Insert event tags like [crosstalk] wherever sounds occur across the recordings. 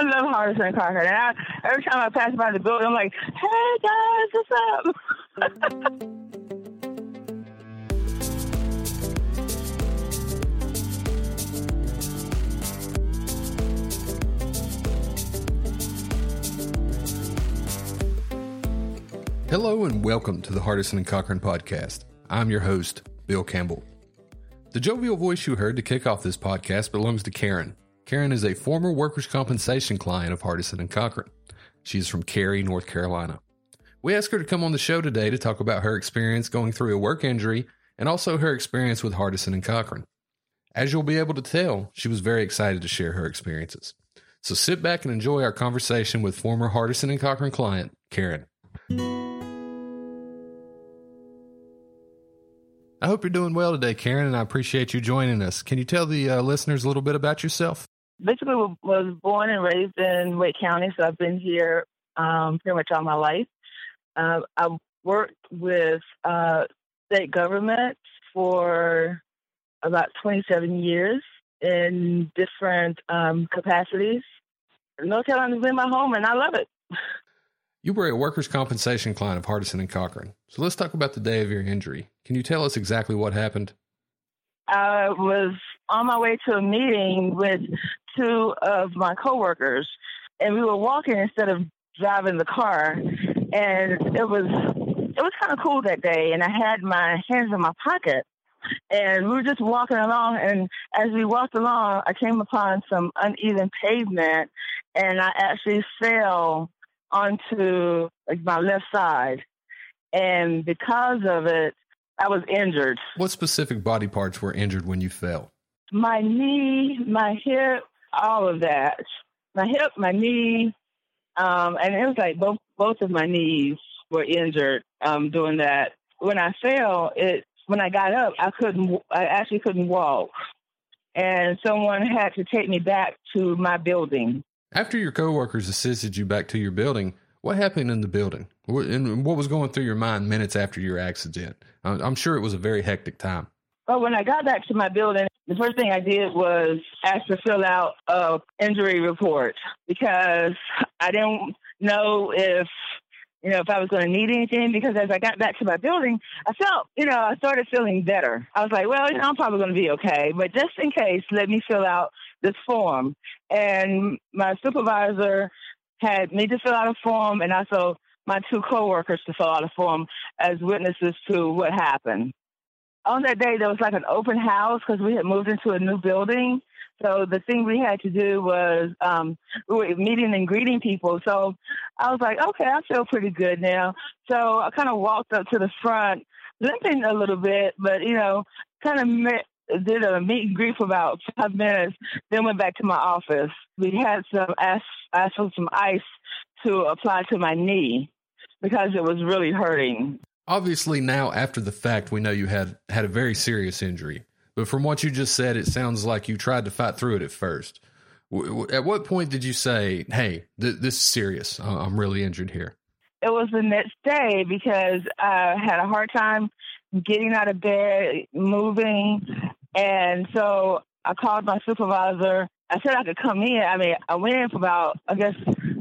I love Hardison and Cochran. And I, every time I pass by the building, I'm like, hey guys, what's up? Hello and welcome to the Hardison and Cochran podcast. I'm your host, Bill Campbell. The jovial voice you heard to kick off this podcast belongs to Karen. Karen is a former workers' compensation client of Hardison and Cochran. She is from Cary, North Carolina. We asked her to come on the show today to talk about her experience going through a work injury and also her experience with Hardison and Cochran. As you'll be able to tell, she was very excited to share her experiences. So sit back and enjoy our conversation with former Hardison and Cochran client, Karen. I hope you're doing well today, Karen, and I appreciate you joining us. Can you tell the uh, listeners a little bit about yourself? Basically, was born and raised in Wake County, so I've been here um, pretty much all my life. Uh, I worked with uh, state government for about 27 years in different um, capacities. North Carolina's been my home, and I love it. You were a workers' compensation client of Hardison and Cochran. So let's talk about the day of your injury. Can you tell us exactly what happened? I was on my way to a meeting with two of my coworkers, and we were walking instead of driving the car. And it was it was kind of cool that day, and I had my hands in my pocket, and we were just walking along. And as we walked along, I came upon some uneven pavement, and I actually fell onto like my left side, and because of it, I was injured. What specific body parts were injured when you fell? My knee, my hip, all of that. My hip, my knee, um, and it was like both both of my knees were injured um, doing that. When I fell, it when I got up, I couldn't. I actually couldn't walk, and someone had to take me back to my building. After your coworkers assisted you back to your building, what happened in the building? And what was going through your mind minutes after your accident? I'm sure it was a very hectic time. Well, when I got back to my building, the first thing I did was ask to fill out a injury report because I didn't know if you know if I was going to need anything. Because as I got back to my building, I felt you know I started feeling better. I was like, well, you know, I'm probably going to be okay, but just in case, let me fill out this form. And my supervisor had me to fill out a form, and also my two coworkers to fill out a form as witnesses to what happened. On that day, there was like an open house because we had moved into a new building. So the thing we had to do was um, we were meeting and greeting people. So I was like, okay, I feel pretty good now. So I kind of walked up to the front, limping a little bit, but you know, kind of met, did a meet and greet for about five minutes, then went back to my office. We had some asked, asked for some ice to apply to my knee because it was really hurting. Obviously, now after the fact, we know you had had a very serious injury. But from what you just said, it sounds like you tried to fight through it at first. At what point did you say, "Hey, th- this is serious. I'm really injured here"? It was the next day because I had a hard time getting out of bed, moving, and so I called my supervisor. I said I could come in. I mean, I went in for about, I guess,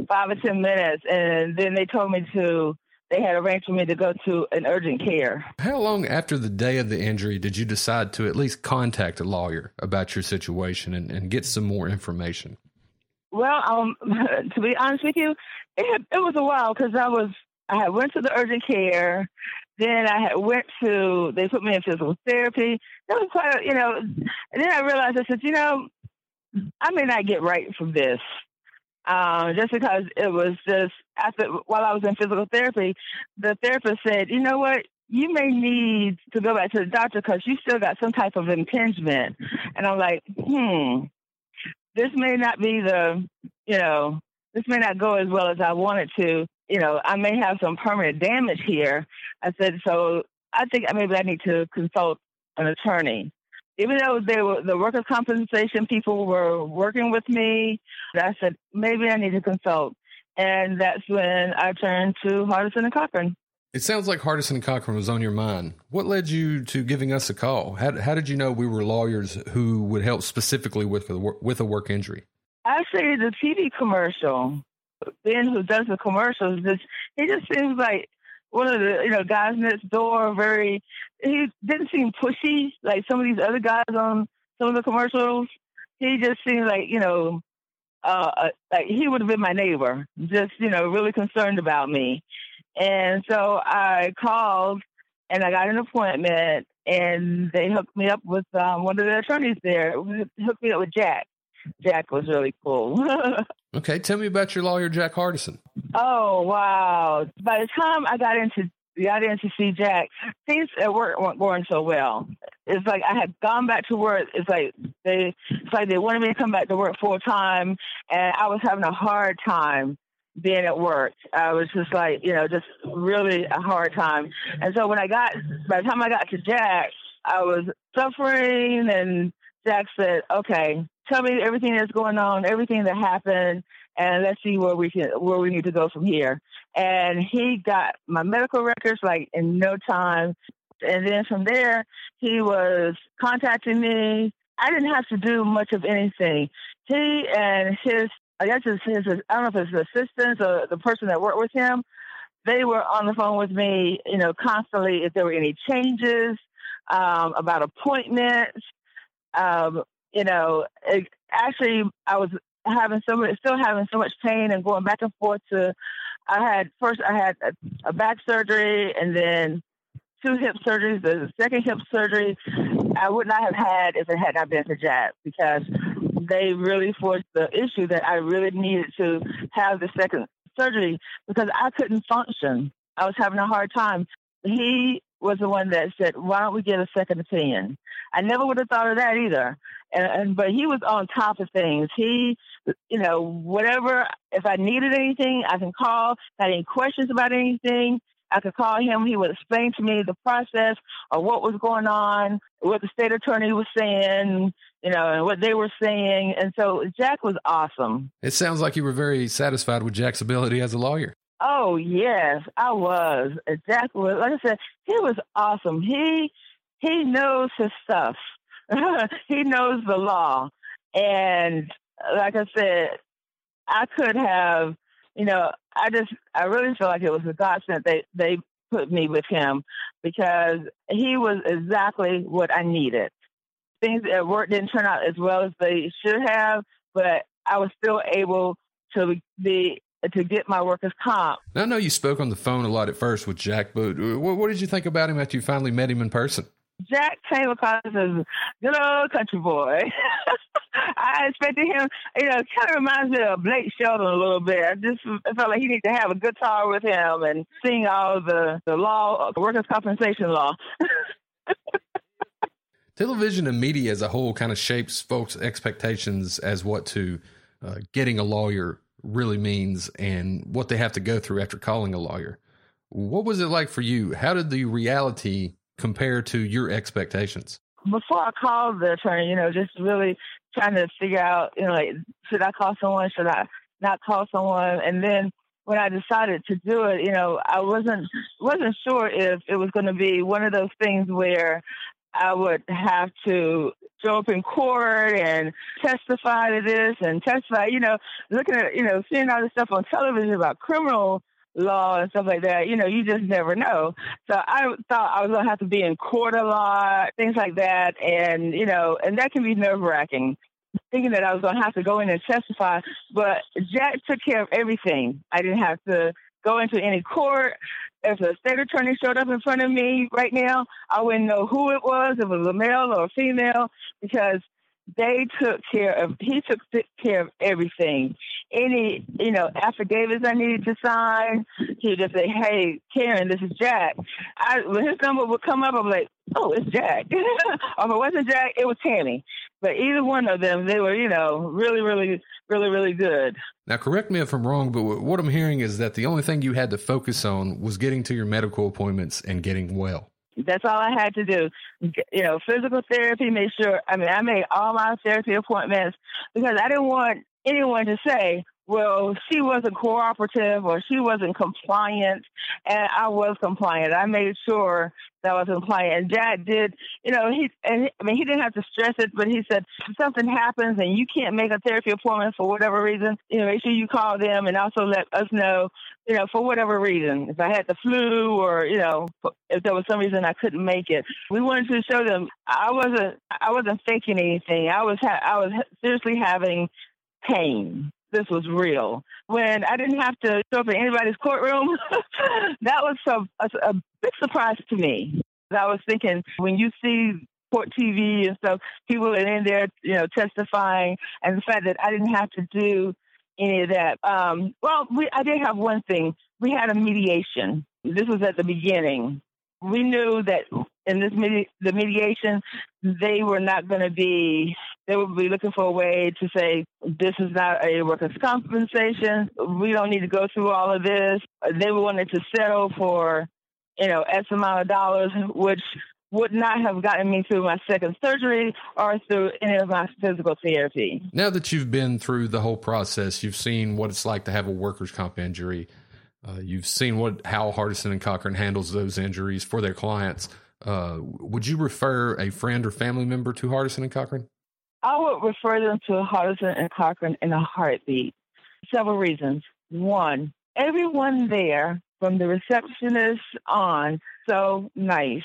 five or 10 minutes, and then they told me to, they had arranged for me to go to an urgent care. How long after the day of the injury did you decide to at least contact a lawyer about your situation and, and get some more information? Well, um, [laughs] to be honest with you, it, it was a while because I was, I went to the urgent care. Then I had went to, they put me in physical therapy. That was quite, a, you know, and then I realized, I said, you know, I may not get right from this. Um, just because it was just after while I was in physical therapy, the therapist said, you know what, you may need to go back to the doctor because you still got some type of impingement. And I'm like, hmm, this may not be the, you know, this may not go as well as I want it to. You know, I may have some permanent damage here. I said, so I think maybe I need to consult an attorney even though they were the workers' compensation people were working with me, I said maybe I need to consult, and that's when I turned to Hardison and Cochran. It sounds like Hardison and Cochran was on your mind. What led you to giving us a call? How, how did you know we were lawyers who would help specifically with a, with a work injury? Actually, the TV commercial. Ben, who does the commercials, just he just seems like one of the you know guys next door. Very, he didn't seem pushy like some of these other guys on some of the commercials. He just seemed like you know, uh, uh like he would have been my neighbor, just you know, really concerned about me. And so I called and I got an appointment, and they hooked me up with um, one of the attorneys there. Hooked me up with Jack. Jack was really cool. [laughs] okay, tell me about your lawyer, Jack Hardison. Oh wow! By the time I got into got in to see Jack, things uh, at work weren't going so well. It's like I had gone back to work. It's like they, it's like they wanted me to come back to work full time, and I was having a hard time being at work. I was just like, you know, just really a hard time. And so when I got, by the time I got to Jack, I was suffering, and Jack said, "Okay, tell me everything that's going on, everything that happened, and let's see where we can where we need to go from here. And he got my medical records like in no time. And then from there, he was contacting me. I didn't have to do much of anything. He and his, I guess his, his I don't know if it's his assistants or the person that worked with him, they were on the phone with me, you know, constantly if there were any changes um, about appointments. Um, you know, it, actually, I was having so much, still having so much pain and going back and forth to. I had first, I had a, a back surgery and then two hip surgeries. The second hip surgery I would not have had if it had not been for Jack because they really forced the issue that I really needed to have the second surgery because I couldn't function. I was having a hard time. He was the one that said, "Why don't we get a second opinion?" I never would have thought of that either. And, and but he was on top of things. He, you know, whatever. If I needed anything, I can call. Had any questions about anything, I could call him. He would explain to me the process or what was going on, what the state attorney was saying, you know, and what they were saying. And so Jack was awesome. It sounds like you were very satisfied with Jack's ability as a lawyer. Oh yes, I was. Jack was like I said, he was awesome. He he knows his stuff. [laughs] he knows the law. And like I said, I could have, you know, I just I really feel like it was a godsend they they put me with him because he was exactly what I needed. Things at work didn't turn out as well as they should have, but I was still able to be to get my workers comp. Now, I know you spoke on the phone a lot at first with Jack, but what, what did you think about him after you finally met him in person? Jack came across as a good old country boy. [laughs] I expected him, you know, kind of reminds me of Blake Shelton a little bit. I just I felt like he needed to have a guitar with him and sing all the, the law, the workers' compensation law. [laughs] Television and media as a whole kind of shapes folks' expectations as what to uh, getting a lawyer really means and what they have to go through after calling a lawyer. What was it like for you? How did the reality compare to your expectations? Before I called the attorney, you know, just really trying to figure out, you know, like, should I call someone? Should I not call someone? And then when I decided to do it, you know, I wasn't wasn't sure if it was going to be one of those things where I would have to show up in court and testify to this and testify, you know, looking at, you know, seeing all this stuff on television about criminal law and stuff like that, you know, you just never know. So I thought I was going to have to be in court a lot, things like that. And, you know, and that can be nerve wracking thinking that I was going to have to go in and testify. But Jack took care of everything. I didn't have to go into any court. If a state attorney showed up in front of me right now, I wouldn't know who it was, if it was a male or a female, because they took care of he took care of everything. Any you know affidavits i needed to sign he would just say hey karen this is jack. I when his number would come up i'm like oh it's jack. Or [laughs] if it wasn't jack it was tammy but either one of them they were you know really really really really good now correct me if i'm wrong but what i'm hearing is that the only thing you had to focus on was getting to your medical appointments and getting well that's all I had to do. You know, physical therapy, make sure, I mean, I made all my therapy appointments because I didn't want anyone to say, well, she wasn't cooperative or she wasn't compliant, and I was compliant. I made sure that I was compliant. And Jack did, you know, he and I mean he didn't have to stress it, but he said if something happens and you can't make a therapy appointment for whatever reason, you know, make sure you call them and also let us know, you know, for whatever reason, if I had the flu or you know, if there was some reason I couldn't make it. We wanted to show them I wasn't I wasn't faking anything. I was ha- I was seriously having pain this was real. When I didn't have to show up in anybody's courtroom, [laughs] that was a, a, big surprise to me. I was thinking when you see court TV and stuff, people are in there, you know, testifying, and the fact that I didn't have to do any of that. Um, well, we, I did have one thing. We had a mediation. This was at the beginning. We knew that in this medi- the mediation, they were not going to be. They would be looking for a way to say this is not a workers' compensation. We don't need to go through all of this. They wanted to settle for, you know, X amount of dollars, which would not have gotten me through my second surgery or through any of my physical therapy. Now that you've been through the whole process, you've seen what it's like to have a workers' comp injury. Uh, you've seen what how Hardison and Cochran handles those injuries for their clients. Uh, would you refer a friend or family member to Hardison and Cochran? I would refer them to Hardison and Cochran in a heartbeat. Several reasons. One, everyone there, from the receptionist on, so nice.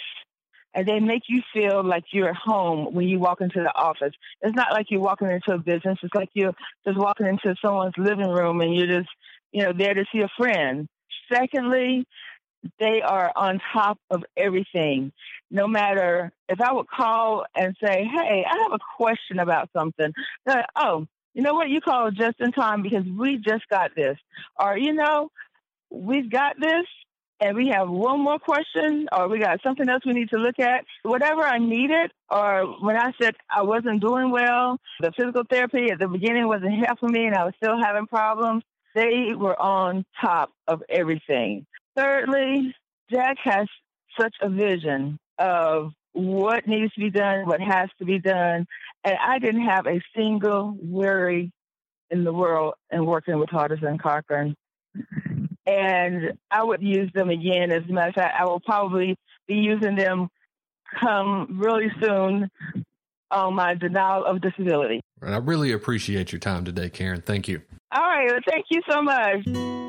And they make you feel like you're at home when you walk into the office. It's not like you're walking into a business. It's like you're just walking into someone's living room and you're just, you know, there to see a friend. Secondly, they are on top of everything. No matter if I would call and say, "Hey, I have a question about something," like, "Oh, you know what? You called just in time because we just got this," or you know, we've got this. And we have one more question, or we got something else we need to look at. Whatever I needed, or when I said I wasn't doing well, the physical therapy at the beginning wasn't helping me, and I was still having problems. They were on top of everything. Thirdly, Jack has such a vision of what needs to be done, what has to be done. And I didn't have a single worry in the world in working with Hardison Cochran. And I would use them again. As a matter of fact, I will probably be using them come really soon on my denial of disability. And I really appreciate your time today, Karen. Thank you. All right. Well, thank you so much.